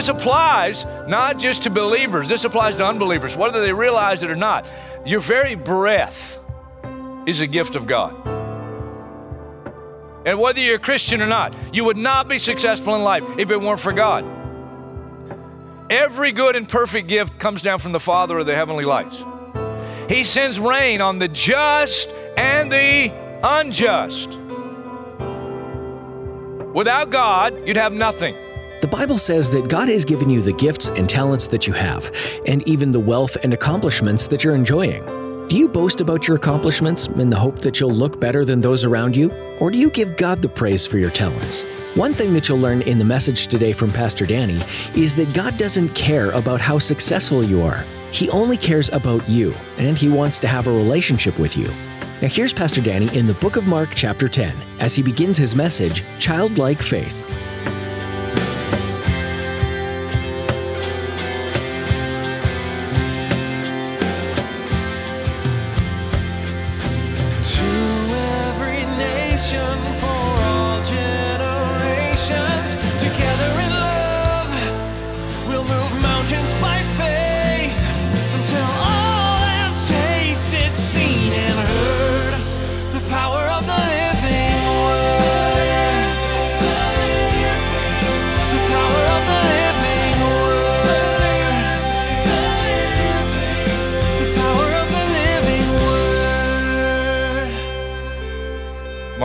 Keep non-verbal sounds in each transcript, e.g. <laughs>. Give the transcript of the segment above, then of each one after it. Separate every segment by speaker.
Speaker 1: This applies not just to believers, this applies to unbelievers, whether they realize it or not. Your very breath is a gift of God. And whether you're a Christian or not, you would not be successful in life if it weren't for God. Every good and perfect gift comes down from the Father of the heavenly lights. He sends rain on the just and the unjust. Without God, you'd have nothing.
Speaker 2: The Bible says that God has given you the gifts and talents that you have, and even the wealth and accomplishments that you're enjoying. Do you boast about your accomplishments in the hope that you'll look better than those around you? Or do you give God the praise for your talents? One thing that you'll learn in the message today from Pastor Danny is that God doesn't care about how successful you are. He only cares about you, and He wants to have a relationship with you. Now, here's Pastor Danny in the book of Mark, chapter 10, as he begins his message, Childlike Faith.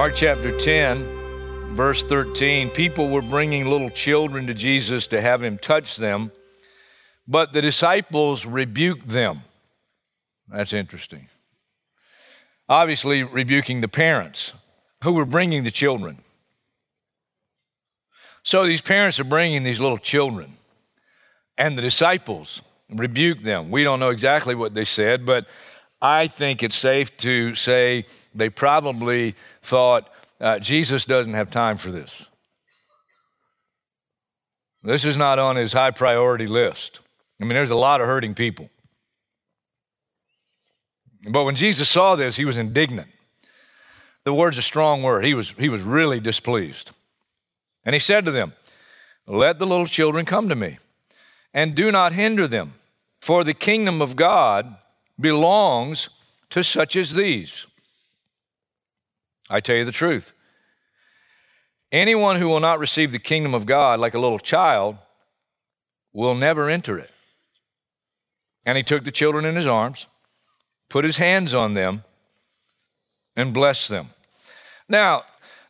Speaker 1: Mark chapter 10, verse 13 people were bringing little children to Jesus to have him touch them, but the disciples rebuked them. That's interesting. Obviously, rebuking the parents who were bringing the children. So these parents are bringing these little children, and the disciples rebuke them. We don't know exactly what they said, but I think it's safe to say they probably thought uh, Jesus doesn't have time for this. This is not on his high priority list. I mean, there's a lot of hurting people. But when Jesus saw this, he was indignant. The word's a strong word. He was, he was really displeased. And he said to them, Let the little children come to me, and do not hinder them, for the kingdom of God belongs to such as these. I tell you the truth. Anyone who will not receive the kingdom of God like a little child will never enter it. And he took the children in his arms, put his hands on them, and blessed them. Now,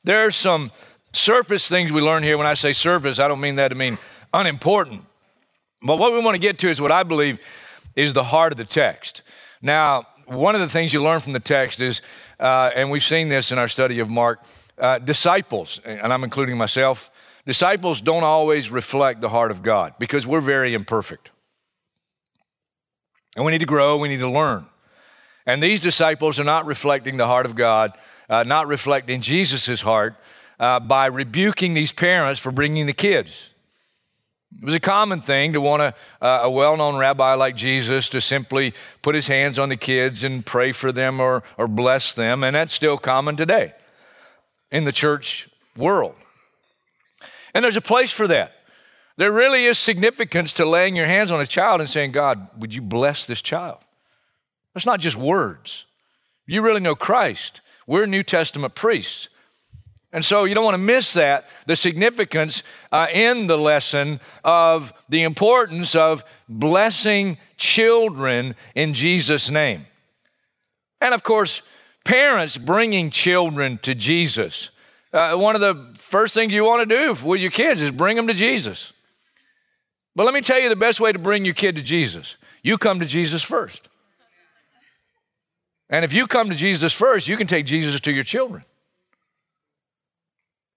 Speaker 1: there are some surface things we learn here. When I say surface, I don't mean that to mean unimportant. But what we want to get to is what I believe is the heart of the text. Now, one of the things you learn from the text is, uh, and we've seen this in our study of Mark, uh, disciples, and I'm including myself, disciples don't always reflect the heart of God because we're very imperfect. And we need to grow, we need to learn. And these disciples are not reflecting the heart of God, uh, not reflecting Jesus' heart uh, by rebuking these parents for bringing the kids. It was a common thing to want a, a well known rabbi like Jesus to simply put his hands on the kids and pray for them or, or bless them, and that's still common today in the church world. And there's a place for that. There really is significance to laying your hands on a child and saying, God, would you bless this child? That's not just words. You really know Christ. We're New Testament priests. And so you don't want to miss that, the significance uh, in the lesson of the importance of blessing children in Jesus' name. And of course, parents bringing children to Jesus. Uh, one of the first things you want to do with your kids is bring them to Jesus. But let me tell you the best way to bring your kid to Jesus you come to Jesus first. And if you come to Jesus first, you can take Jesus to your children.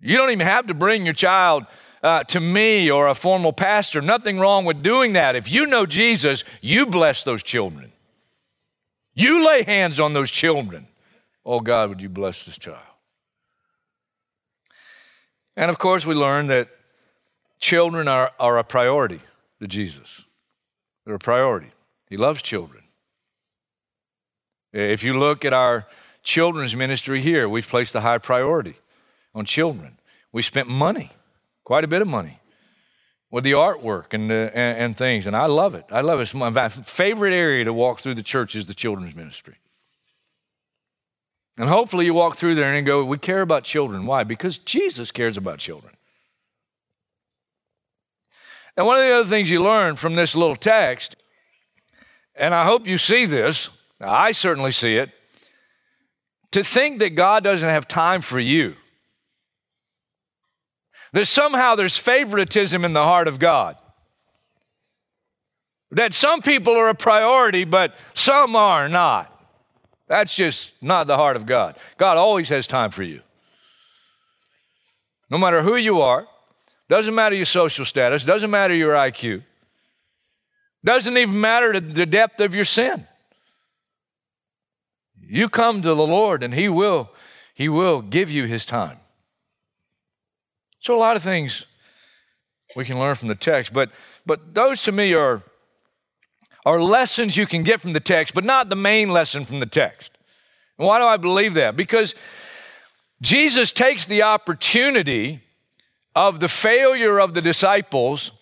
Speaker 1: You don't even have to bring your child uh, to me or a formal pastor. Nothing wrong with doing that. If you know Jesus, you bless those children. You lay hands on those children. Oh God, would you bless this child? And of course, we learn that children are, are a priority to Jesus. They're a priority. He loves children. If you look at our children's ministry here, we've placed a high priority on children. We spent money, quite a bit of money, with the artwork and, the, and, and things, and I love it. I love it. It's my favorite area to walk through the church is the children's ministry. And hopefully you walk through there and go, We care about children. Why? Because Jesus cares about children. And one of the other things you learn from this little text, and I hope you see this, I certainly see it, to think that God doesn't have time for you. That somehow there's favoritism in the heart of God. That some people are a priority, but some are not. That's just not the heart of God. God always has time for you. No matter who you are, doesn't matter your social status, doesn't matter your IQ, doesn't even matter the depth of your sin. You come to the Lord and He will, He will give you His time. So a lot of things we can learn from the text, but but those to me are are lessons you can get from the text, but not the main lesson from the text. And why do I believe that? Because Jesus takes the opportunity of the failure of the disciples,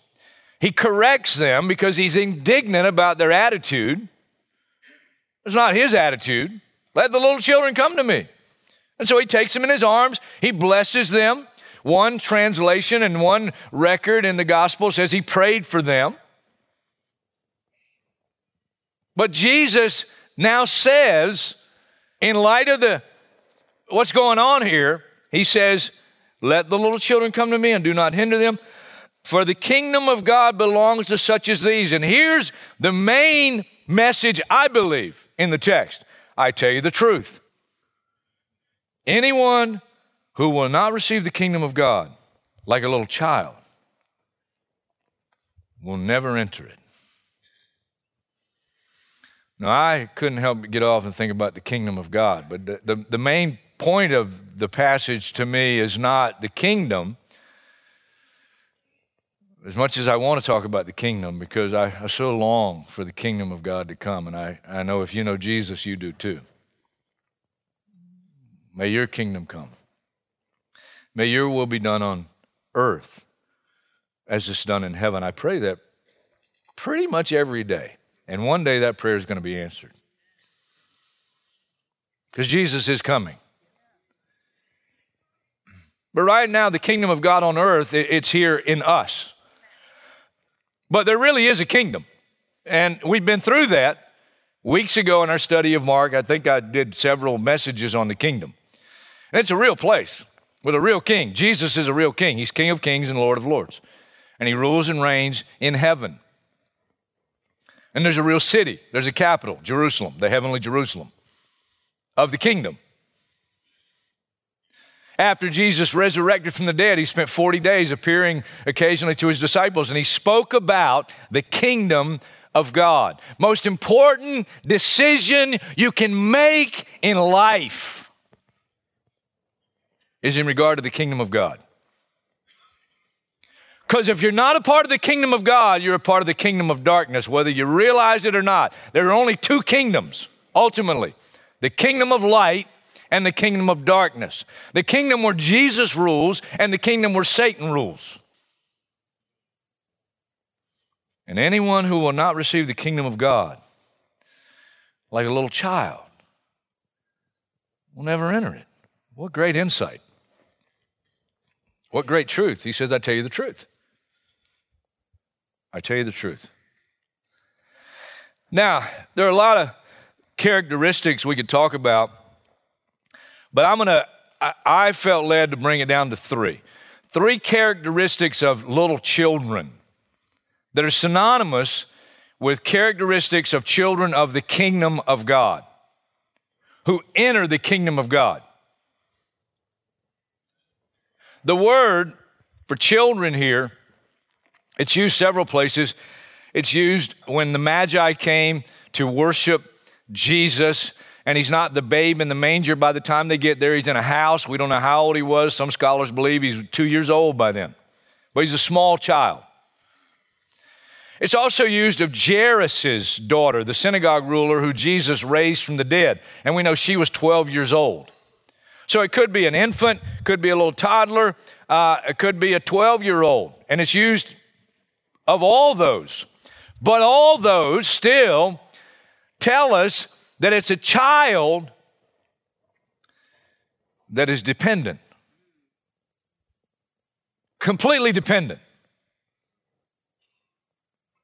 Speaker 1: he corrects them because he's indignant about their attitude. It's not his attitude. Let the little children come to me. And so he takes them in his arms, he blesses them. One translation and one record in the gospel says he prayed for them. But Jesus now says, in light of the what's going on here, he says, Let the little children come to me and do not hinder them, for the kingdom of God belongs to such as these. And here's the main message I believe in the text I tell you the truth. Anyone who will not receive the kingdom of God like a little child will never enter it. Now, I couldn't help but get off and think about the kingdom of God, but the, the, the main point of the passage to me is not the kingdom, as much as I want to talk about the kingdom, because I, I so long for the kingdom of God to come, and I, I know if you know Jesus, you do too. May your kingdom come. May your will be done on earth as it's done in heaven. I pray that pretty much every day. And one day that prayer is going to be answered. Because Jesus is coming. But right now, the kingdom of God on earth, it's here in us. But there really is a kingdom. And we've been through that weeks ago in our study of Mark. I think I did several messages on the kingdom. And it's a real place with a real king. Jesus is a real king. He's King of kings and Lord of lords. And he rules and reigns in heaven. And there's a real city, there's a capital, Jerusalem, the heavenly Jerusalem of the kingdom. After Jesus resurrected from the dead, he spent 40 days appearing occasionally to his disciples and he spoke about the kingdom of God. Most important decision you can make in life is in regard to the kingdom of God. Because if you're not a part of the kingdom of God, you're a part of the kingdom of darkness, whether you realize it or not. There are only two kingdoms, ultimately the kingdom of light and the kingdom of darkness. The kingdom where Jesus rules and the kingdom where Satan rules. And anyone who will not receive the kingdom of God, like a little child, will never enter it. What great insight. What great truth. He says, I tell you the truth. I tell you the truth. Now, there are a lot of characteristics we could talk about, but I'm going to, I felt led to bring it down to three. Three characteristics of little children that are synonymous with characteristics of children of the kingdom of God who enter the kingdom of God. The word For children here, it's used several places. It's used when the Magi came to worship Jesus, and he's not the babe in the manger by the time they get there. He's in a house. We don't know how old he was. Some scholars believe he's two years old by then, but he's a small child. It's also used of Jairus' daughter, the synagogue ruler who Jesus raised from the dead. And we know she was 12 years old. So it could be an infant, could be a little toddler, uh, it could be a 12 year old. And it's used of all those. But all those still tell us that it's a child that is dependent, completely dependent.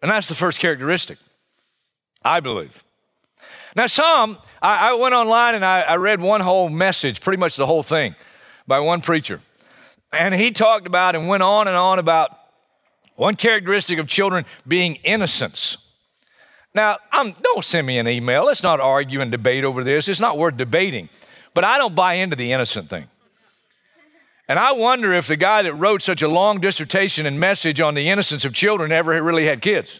Speaker 1: And that's the first characteristic, I believe. Now, some, I, I went online and I, I read one whole message, pretty much the whole thing, by one preacher. And he talked about and went on and on about one characteristic of children being innocence. Now, I'm, don't send me an email. Let's not argue and debate over this. It's not worth debating. But I don't buy into the innocent thing. And I wonder if the guy that wrote such a long dissertation and message on the innocence of children ever really had kids.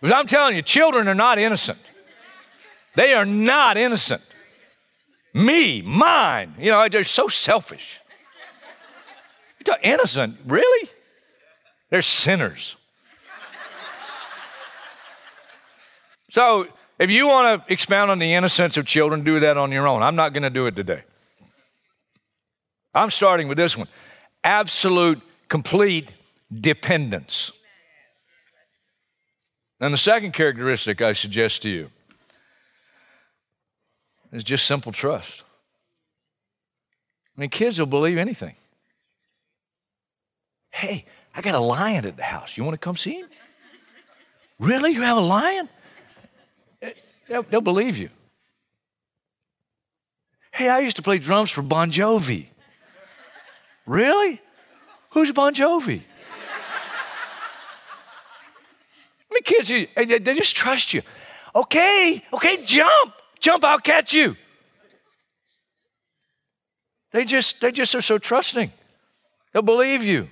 Speaker 1: Because I'm telling you, children are not innocent. They are not innocent. Me, mine, you know, they're so selfish. Innocent, really? They're sinners. So, if you want to expound on the innocence of children, do that on your own. I'm not going to do it today. I'm starting with this one absolute, complete dependence. And the second characteristic I suggest to you is just simple trust. I mean, kids will believe anything. Hey, I got a lion at the house. You want to come see him? Really? You have a lion? They'll, believe you. Hey, I used to play drums for Bon Jovi. Really? Who's Bon Jovi? Mean, kids, they just trust you. Okay, okay, jump, jump, I'll catch you. They just, they just are so trusting. They'll believe you.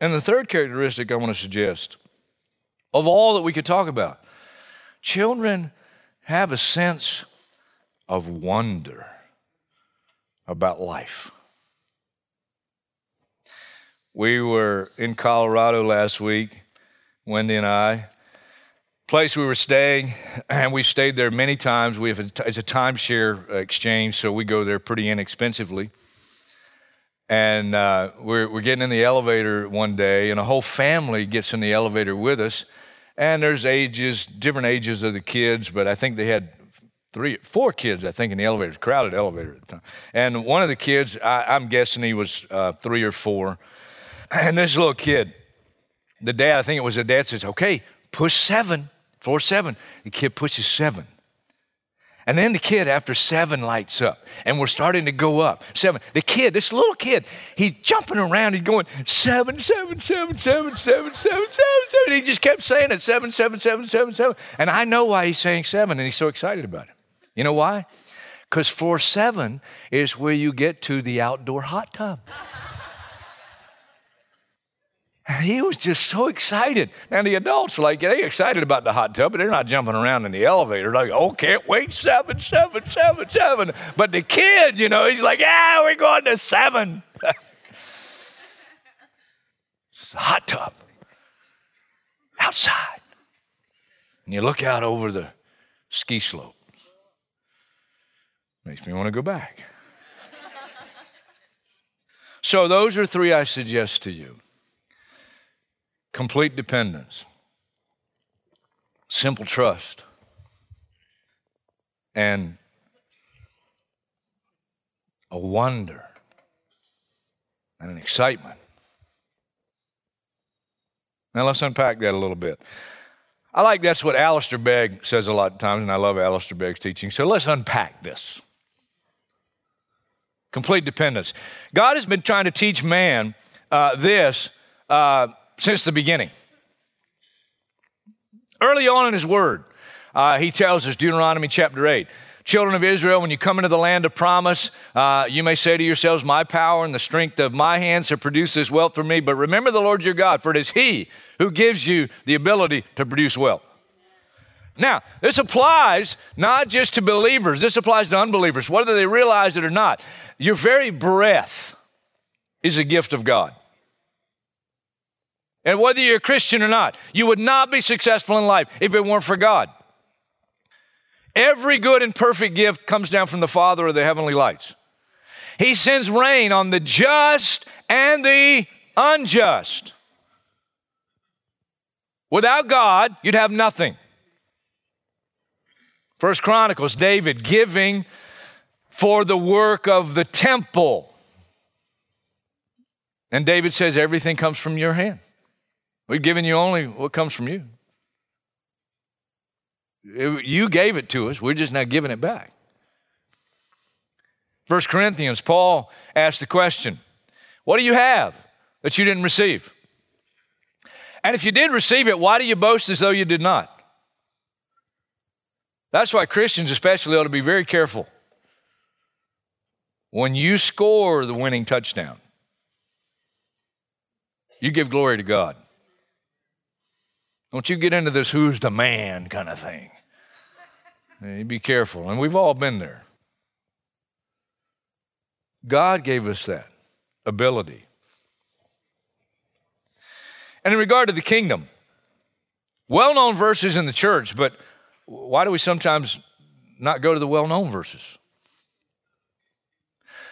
Speaker 1: And the third characteristic I want to suggest, of all that we could talk about, children have a sense of wonder about life. We were in Colorado last week, Wendy and I. Place we were staying, <clears throat> and we stayed there many times. We have a, it's a timeshare exchange, so we go there pretty inexpensively. And uh, we're, we're getting in the elevator one day, and a whole family gets in the elevator with us. And there's ages, different ages of the kids, but I think they had three, four kids, I think, in the elevator, crowded elevator at the time. And one of the kids, I, am guessing he was uh, three or four. And this little kid, the dad, I think it was the dad, says, okay, push seven, floor seven. The kid pushes seven. And then the kid, after seven, lights up, and we're starting to go up. Seven. The kid, this little kid, he's jumping around. He's going seven, seven, seven, seven, seven, seven, seven, seven. He just kept saying it seven, seven, seven, seven, seven. And I know why he's saying seven, and he's so excited about it. You know why? Because floor seven is where you get to the outdoor hot tub. He was just so excited. And the adults, like, they excited about the hot tub, but they're not jumping around in the elevator. Like, oh, can't wait, seven, seven, seven, seven. But the kid, you know, he's like, yeah, we're going to seven. <laughs> hot tub outside. And you look out over the ski slope. Makes me want to go back. <laughs> so, those are three I suggest to you complete dependence, simple trust, and a wonder and an excitement. Now, let's unpack that a little bit. I like that's what Alistair Begg says a lot of times, and I love Alistair Begg's teaching. So let's unpack this complete dependence. God has been trying to teach man uh, this uh, since the beginning. Early on in his word, uh, he tells us, Deuteronomy chapter 8, Children of Israel, when you come into the land of promise, uh, you may say to yourselves, My power and the strength of my hands have produced this wealth for me. But remember the Lord your God, for it is He who gives you the ability to produce wealth. Now, this applies not just to believers, this applies to unbelievers, whether they realize it or not. Your very breath is a gift of God. And whether you're a Christian or not, you would not be successful in life if it weren't for God. Every good and perfect gift comes down from the Father of the heavenly lights. He sends rain on the just and the unjust. Without God, you'd have nothing. First Chronicles, David giving for the work of the temple. And David says, Everything comes from your hand. We've given you only what comes from you. You gave it to us, we're just not giving it back. First Corinthians, Paul asked the question What do you have that you didn't receive? And if you did receive it, why do you boast as though you did not? That's why Christians, especially, ought to be very careful. When you score the winning touchdown, you give glory to God. Don't you get into this who's the man kind of thing. You be careful. And we've all been there. God gave us that ability. And in regard to the kingdom, well known verses in the church, but why do we sometimes not go to the well known verses?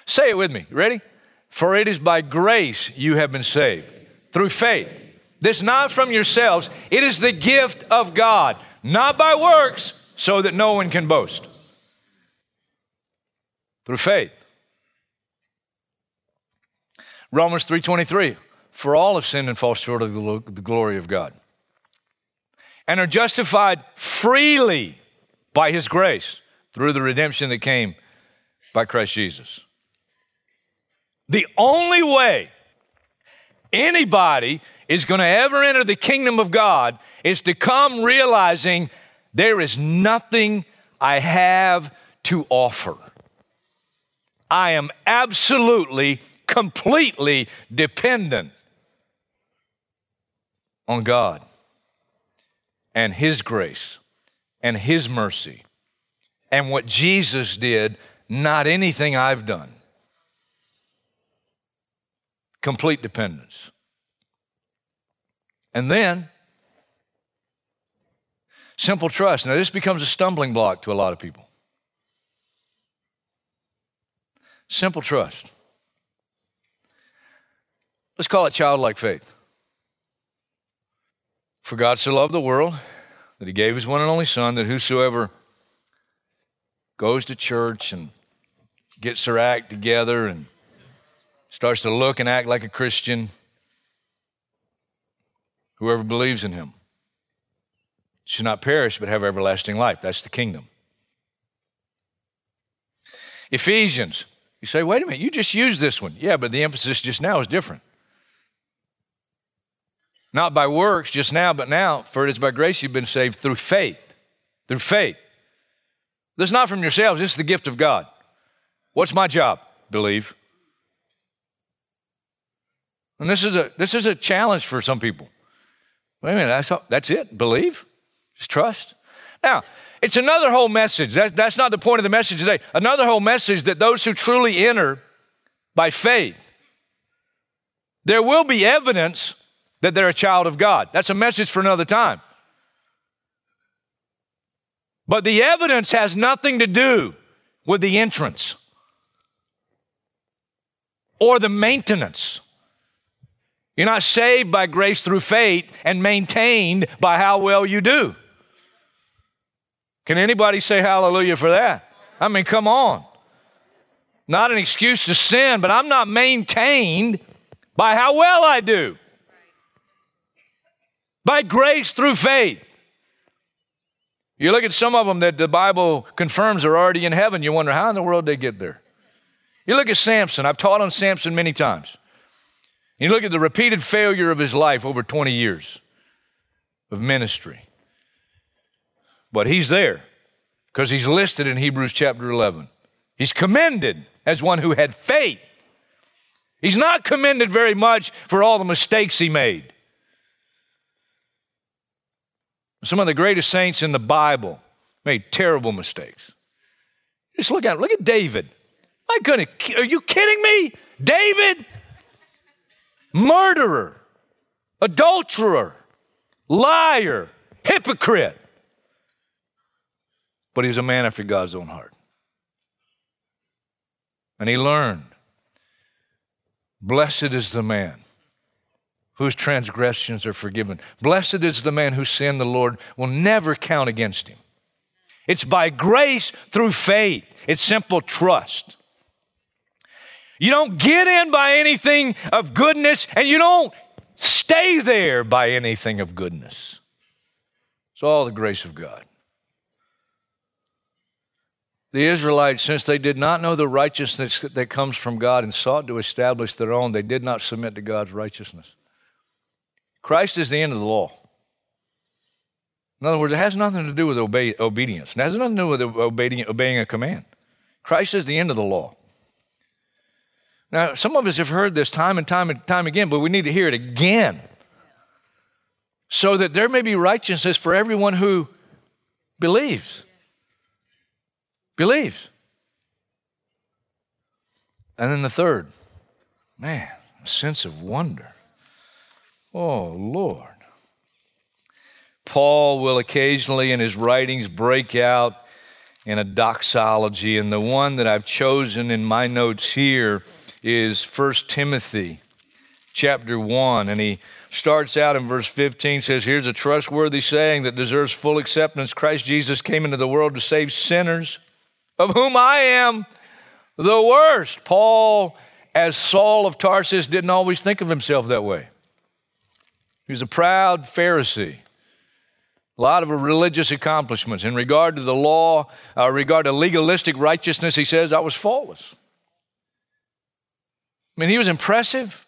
Speaker 1: Say it with me. Ready? For it is by grace you have been saved through faith. This not from yourselves, it is the gift of God, not by works so that no one can boast. Through faith. Romans 3:23 For all have sinned and fall short of the glory of God and are justified freely by his grace through the redemption that came by Christ Jesus. The only way anybody is going to ever enter the kingdom of God is to come realizing there is nothing I have to offer. I am absolutely, completely dependent on God and His grace and His mercy and what Jesus did, not anything I've done. Complete dependence. And then Simple trust. Now, this becomes a stumbling block to a lot of people. Simple trust. Let's call it childlike faith. For God so loved the world that he gave his one and only Son, that whosoever goes to church and gets their act together and starts to look and act like a Christian, whoever believes in him should not perish but have everlasting life. That's the kingdom. Ephesians. You say, wait a minute, you just used this one. Yeah, but the emphasis just now is different. Not by works just now, but now, for it is by grace you've been saved through faith. Through faith. This is not from yourselves, this is the gift of God. What's my job? Believe. And this is a, this is a challenge for some people. Wait a minute, that's, all, that's it? Believe? Just trust. Now, it's another whole message. That, that's not the point of the message today. Another whole message that those who truly enter by faith, there will be evidence that they're a child of God. That's a message for another time. But the evidence has nothing to do with the entrance or the maintenance. You're not saved by grace through faith and maintained by how well you do. Can anybody say hallelujah for that? I mean, come on. Not an excuse to sin, but I'm not maintained by how well I do. By grace through faith. You look at some of them that the Bible confirms are already in heaven, you wonder how in the world they get there. You look at Samson, I've taught on Samson many times. You look at the repeated failure of his life over 20 years of ministry. But he's there. because he's listed in Hebrews chapter 11. He's commended as one who had faith. He's not commended very much for all the mistakes he made. Some of the greatest saints in the Bible made terrible mistakes. Just look at look at David. My goodness, are you kidding me? David, murderer, adulterer, liar, hypocrite. But he's a man after God's own heart. And he learned Blessed is the man whose transgressions are forgiven. Blessed is the man whose sin the Lord will never count against him. It's by grace through faith, it's simple trust. You don't get in by anything of goodness, and you don't stay there by anything of goodness. It's all the grace of God. The Israelites, since they did not know the righteousness that comes from God and sought to establish their own, they did not submit to God's righteousness. Christ is the end of the law. In other words, it has nothing to do with obey, obedience. It has nothing to do with obeying, obeying a command. Christ is the end of the law. Now, some of us have heard this time and time and time again, but we need to hear it again so that there may be righteousness for everyone who believes believes. And then the third, man, a sense of wonder. Oh, Lord. Paul will occasionally in his writings break out in a doxology, and the one that I've chosen in my notes here is 1 Timothy chapter 1, and he starts out in verse 15 says here's a trustworthy saying that deserves full acceptance christ jesus came into the world to save sinners of whom I am the worst. Paul, as Saul of Tarsus, didn't always think of himself that way. He was a proud Pharisee. A lot of religious accomplishments. In regard to the law, uh, regard to legalistic righteousness, he says, I was faultless. I mean, he was impressive.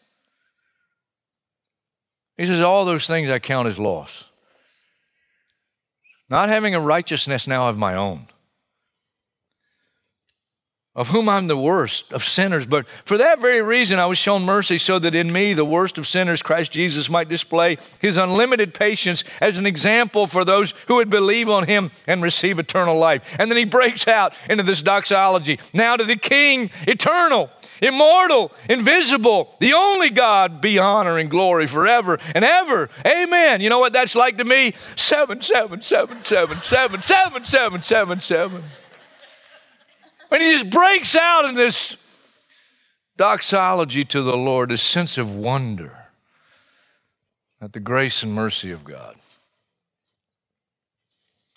Speaker 1: He says, All those things I count as loss. Not having a righteousness now of my own of whom I'm the worst of sinners. But for that very reason, I was shown mercy so that in me, the worst of sinners, Christ Jesus might display his unlimited patience as an example for those who would believe on him and receive eternal life. And then he breaks out into this doxology. Now to the King, eternal, immortal, invisible, the only God, be honor and glory forever and ever. Amen. You know what that's like to me? Seven, seven, seven, seven, seven, seven, seven, seven, seven. And he just breaks out in this doxology to the Lord, a sense of wonder at the grace and mercy of God.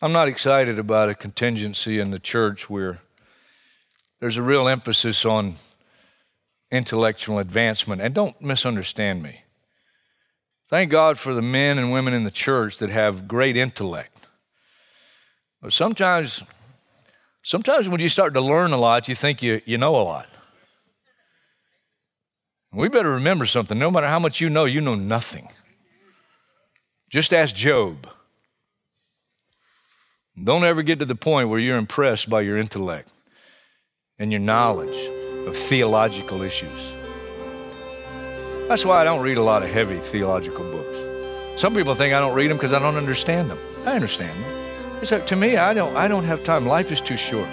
Speaker 1: I'm not excited about a contingency in the church where there's a real emphasis on intellectual advancement. And don't misunderstand me. Thank God for the men and women in the church that have great intellect. But sometimes Sometimes when you start to learn a lot, you think you, you know a lot. We better remember something. No matter how much you know, you know nothing. Just ask Job. Don't ever get to the point where you're impressed by your intellect and your knowledge of theological issues. That's why I don't read a lot of heavy theological books. Some people think I don't read them because I don't understand them. I understand them. Like, to me, I don't, I don't have time. Life is too short.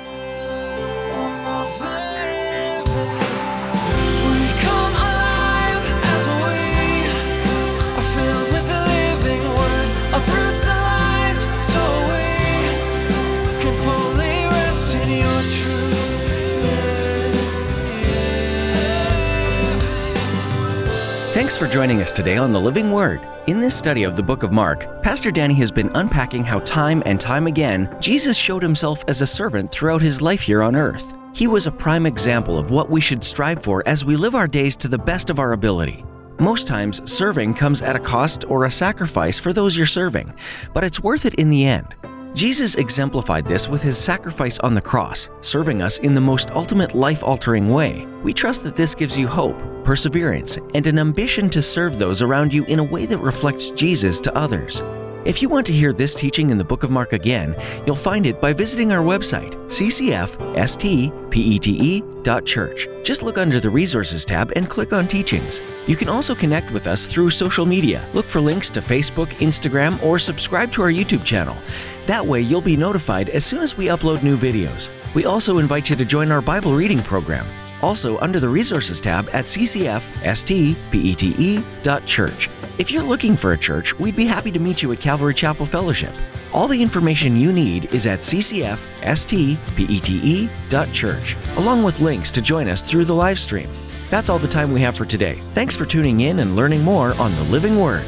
Speaker 2: Thanks for joining us today on The Living Word. In this study of the book of Mark, Pastor Danny has been unpacking how time and time again Jesus showed himself as a servant throughout his life here on earth. He was a prime example of what we should strive for as we live our days to the best of our ability. Most times, serving comes at a cost or a sacrifice for those you're serving, but it's worth it in the end. Jesus exemplified this with his sacrifice on the cross, serving us in the most ultimate life altering way. We trust that this gives you hope, perseverance, and an ambition to serve those around you in a way that reflects Jesus to others. If you want to hear this teaching in the book of Mark again, you'll find it by visiting our website, ccfstpete.church. Just look under the Resources tab and click on Teachings. You can also connect with us through social media. Look for links to Facebook, Instagram, or subscribe to our YouTube channel. That way, you'll be notified as soon as we upload new videos. We also invite you to join our Bible reading program. Also, under the Resources tab at ccfstpete.church. If you're looking for a church, we'd be happy to meet you at Calvary Chapel Fellowship. All the information you need is at ccfstpete.church, along with links to join us through the live stream. That's all the time we have for today. Thanks for tuning in and learning more on the Living Word.